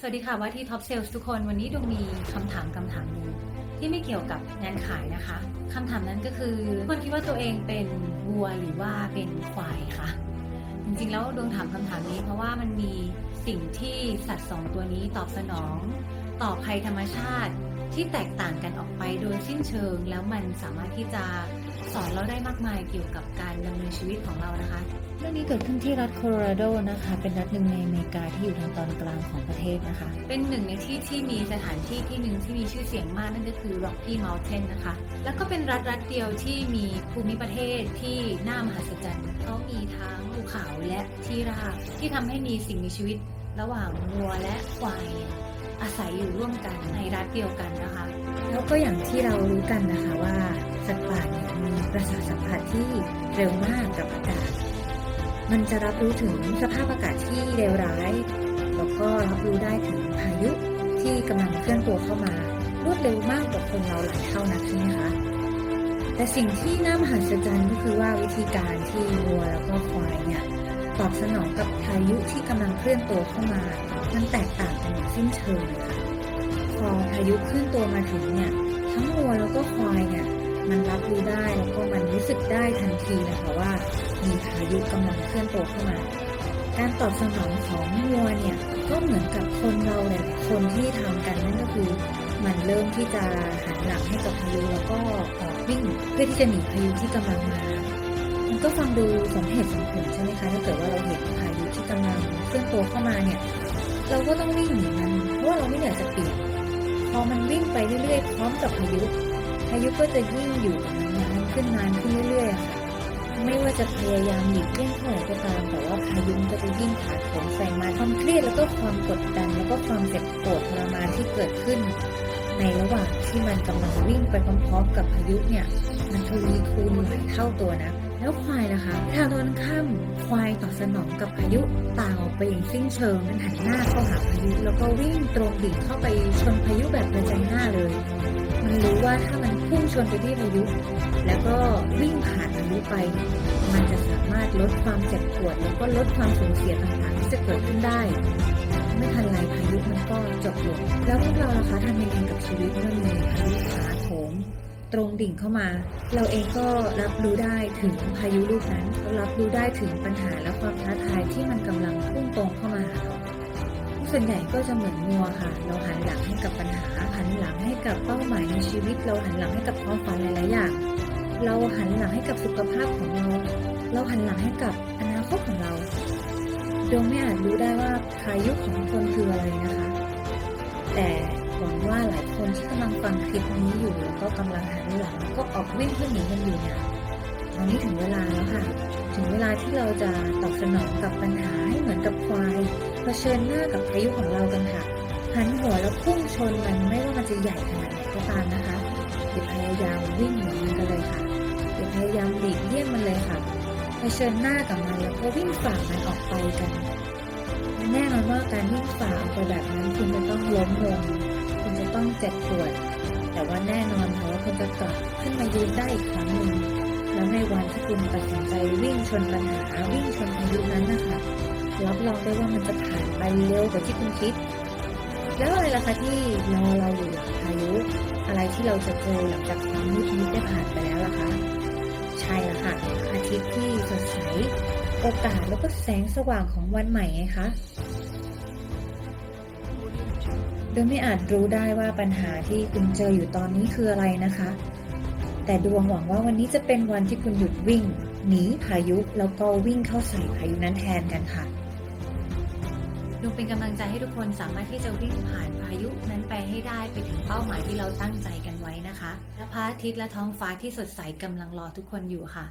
สวัสดีค่ะว่าที่ท็อปเซลส์ทุกคนวันนี้ดวงมีคำถามคำถามหนึ่งที่ไม่เกี่ยวกับงานขายนะคะคำถามนั้นก็คือคนคิดว่าตัวเองเป็นวัวหรือว่าเป็นควายคะจริงๆแล้วดวงถามคำถามนี้ เพราะว่ามันมีสิ่งที่สัตว์สองตัวนี้ตอบสนองต่อภัยธรรมชาติที่แตกต่างกันออกไปโดยสิ้นเชิง แล้วมันสามารถที่จะ สอนเราได้มากมายเกี่ยวกับการดำเนินชีวิตของเรานะคะ เรื่องนี้เกิดขึ้นที่รัฐโคโลราโดนะคะ เป็นรัฐหนึ่งในอเมริกาที่อยู่ทางตอนกลางของประเทศนะคะ เป็นหนึ่งในที่ที่มีสถานที่ที่หนึ่งที่มีชื่อเสียงมากนั่นก็คือ Rocky Mountain นะคะ แล้วก็เป็นรัฐรัฐเดียวที่มีภูมิประเทศที่น่ามหัศจรรย์เขามีทั้งภูเขาและที่ราบที่ทำให้มีสิ่งมีชีวิต ระหว่างวัวและควายเนี่ยอาศัยอยู่ร่วมกันในรัฐเดียวกันนะคะ แล้วก็อย่างที่เรารู้กันนะคะว่า สัตว์ป่าเนี่ยมีประสาทสัมผัสที่เร็วมากกับอากาศ มันจะรับรู้ถึงสภาพอากาศที่เลวร้าย แล้วก็รับรู้ได้ถึงพายุที่กำลังเคลื่อนตัวเข้ามารวดเร็วมากกว่าคนเราหลายเท่านักใช่ไหมคะ แต่สิ่งที่น่ามหัศจรรย์ก็คือว่าวิธีการที่วัวแล้วก็ควายเนี่ยตอบสนองกับพายุที่กำลังเคลื่อนตัวเข้ามา มันแตกต่างกันอย่างสิ้นเชิงเลยค่ะพอพายุเคลื่อนตัวมาถึงเนี่ย ทั้งวัวแล้วก็ควายเนี่ย มันรับรู้ได้แล้วก็มันรู้สึกได้ทันทีนะคะว่ามีพายุกำลังเคลื่อนตัวเข้ามา การตอบสนองของวัวเนี่ยก็เหมือนกับคนเราหลายคนที่ทำกันนั่นก็คือมันเริ่มที่จะหันหลังให้กับพายุแล้วก็ออกวิ่งเพื่อที่จะหนีพายุที่กำลังมามันก็ฟังดูสมเหตุสมผลใช่ไหมคะถ้าเกิดว่าเราเห็นพายุที่กำลังเคลื่อนตัวเข้ามาเนี่ยเราก็ต้องวิ่งหนีมันเพราะเราไม่อยากจะเปียกพอมันวิ่งไปเรื่อยๆพร้อมกับพายุ พายุก็จะยิ่งอยู่กับมันนานขึ้นนานขึ้นเรื่อยๆค่ะไม่ว่าจะพยายามหลีกเลี่ยงเท่าไหร่ก็ตามแต่ว่าพายุก็จะยิ่งถาโถมใส่มาความเครียดแล้วก็ความกดดัน แล้วก็ความเจ็บปวดทรมานที่เกิดขึ้น ในระหว่างที่มันกำลังวิ่งไปพร้อมๆกับพายุเนี่ย มันทวีคูณหลายเท่าตัวนะแล้วควายนะคะทางตอนข้ามควายตอบสนองกับพายุต่างออกไปอย่างสิ้นเชิงมันหันหน้าเข้าหาพายุแล้วก็วิ่งตรงดิ่งเข้าไปชนพายุแบบกระจายหน้าเลย มันรู้ว่าถ้ามัน พุ่งชนไปที่พายุ แล้วก็วิ่งผ่านพายุไป มันจะสามารถลดความเจ็บปวด แล้วก็ลดความสูญเสียต่างๆที่จะเกิดขึ้นได้ ไม่ทันไรพายุมันก็จบลงแล้วพวกเราล่ะคะทำยังไงกับชีวิตเมื่อมีพายุถาโถมตรงดิ่งเข้ามา เราเองก็รับรู้ได้ถึงพายุลูกนั้นรารับรู้ได้ถึงปัญหาและความท้าทายที่มันกำลังพุ่งตรงเข้ามาหาเรา ส่วนใหญ่ก็จะเหมือนงัวค่ะ เราหันหลังให้กับปัญหา หันหลังให้กับเป้าหมายในชีวิต เราหันหลังให้กับความฝันหลายๆอย่าง เราหันหลังให้กับสุขภาพของเรา เราหันหลังให้กับอนาคตของเราดวงไม่อาจรู้ได้ว่าพายุของคนคืออะไรนะคะ แต่หวังว่าหลายคนที่กำลังฟังคลิปนี้อยู่แล้วก็กำลังหันหลังแล้วก็ออกวิ่งเพื่อหนีกันอยู่เนี่ย วันนี้ถึงเวลาแล้วค่ะ ถึงเวลาที่เราจะตอบสนองกับปัญหาให้เหมือนกับควายเผชิญหน้ากับพายุของเรากันค่ะหันหัวแล้วพุ่งชนมันไม่ว่ามันจะใหญ่ขนาดไหนก็ตามนะคะอย่าพยายามวิ่งหนีมันกันเลยค่ะอย่าพยายามหลีกเลี่ยงมันเลยค่ะเผชิญหน้ากับมันแล้วก็วิ่งฝ่ามันออกไปกันแน่นอนว่าการวิ่งฝ่าออกไปแบบนั้นคุณจะต้องล้มลงคุณจะต้องเจ็บปวด แต่ว่าแน่นอนค่ะว่าคุณจะกลับขึ้นมายืนได้อีกครั้งหนึ่ง แล้วในวันที่คุณตัดสินใจวิ่งชนปัญหาวิ่งชนพายุนั้นนะคะรับรองได้ว่ามันจะผ่านไปเร็วกว่าที่คุณคิด แล้วอะไรล่ะคะที่รอเราอยู่หลังพายุ อะไรที่เราจะเจอหลังจากความมืดมิดได้ผ่านไปแล้วล่ะคะใช่ละค่ะ อาทิตย์ที่สดใสโอกาสแล้วก็แสงสว่างของวันใหม่ไงคะโดยไม่อาจรู้ได้ว่าปัญหาที่คุณเจออยู่ตอนนี้คืออะไรนะคะ แต่ดวงหวังว่าวันนี้จะเป็นวันที่คุณหยุดวิ่งหนีพายุแล้วก็วิ่งเข้าใส่พายุนั้นแทนกันค่ะดวงเป็นกำลังใจให้ทุกคนสามารถที่จะวิ่งผ่านพายุนั้นไปให้ได้ไปถึงเป้าหมายที่เราตั้งใจกันไว้นะคะและพระอาทิตย์และท้องฟ้าที่สดใสกำลังรอทุกคนอยู่ค่ะ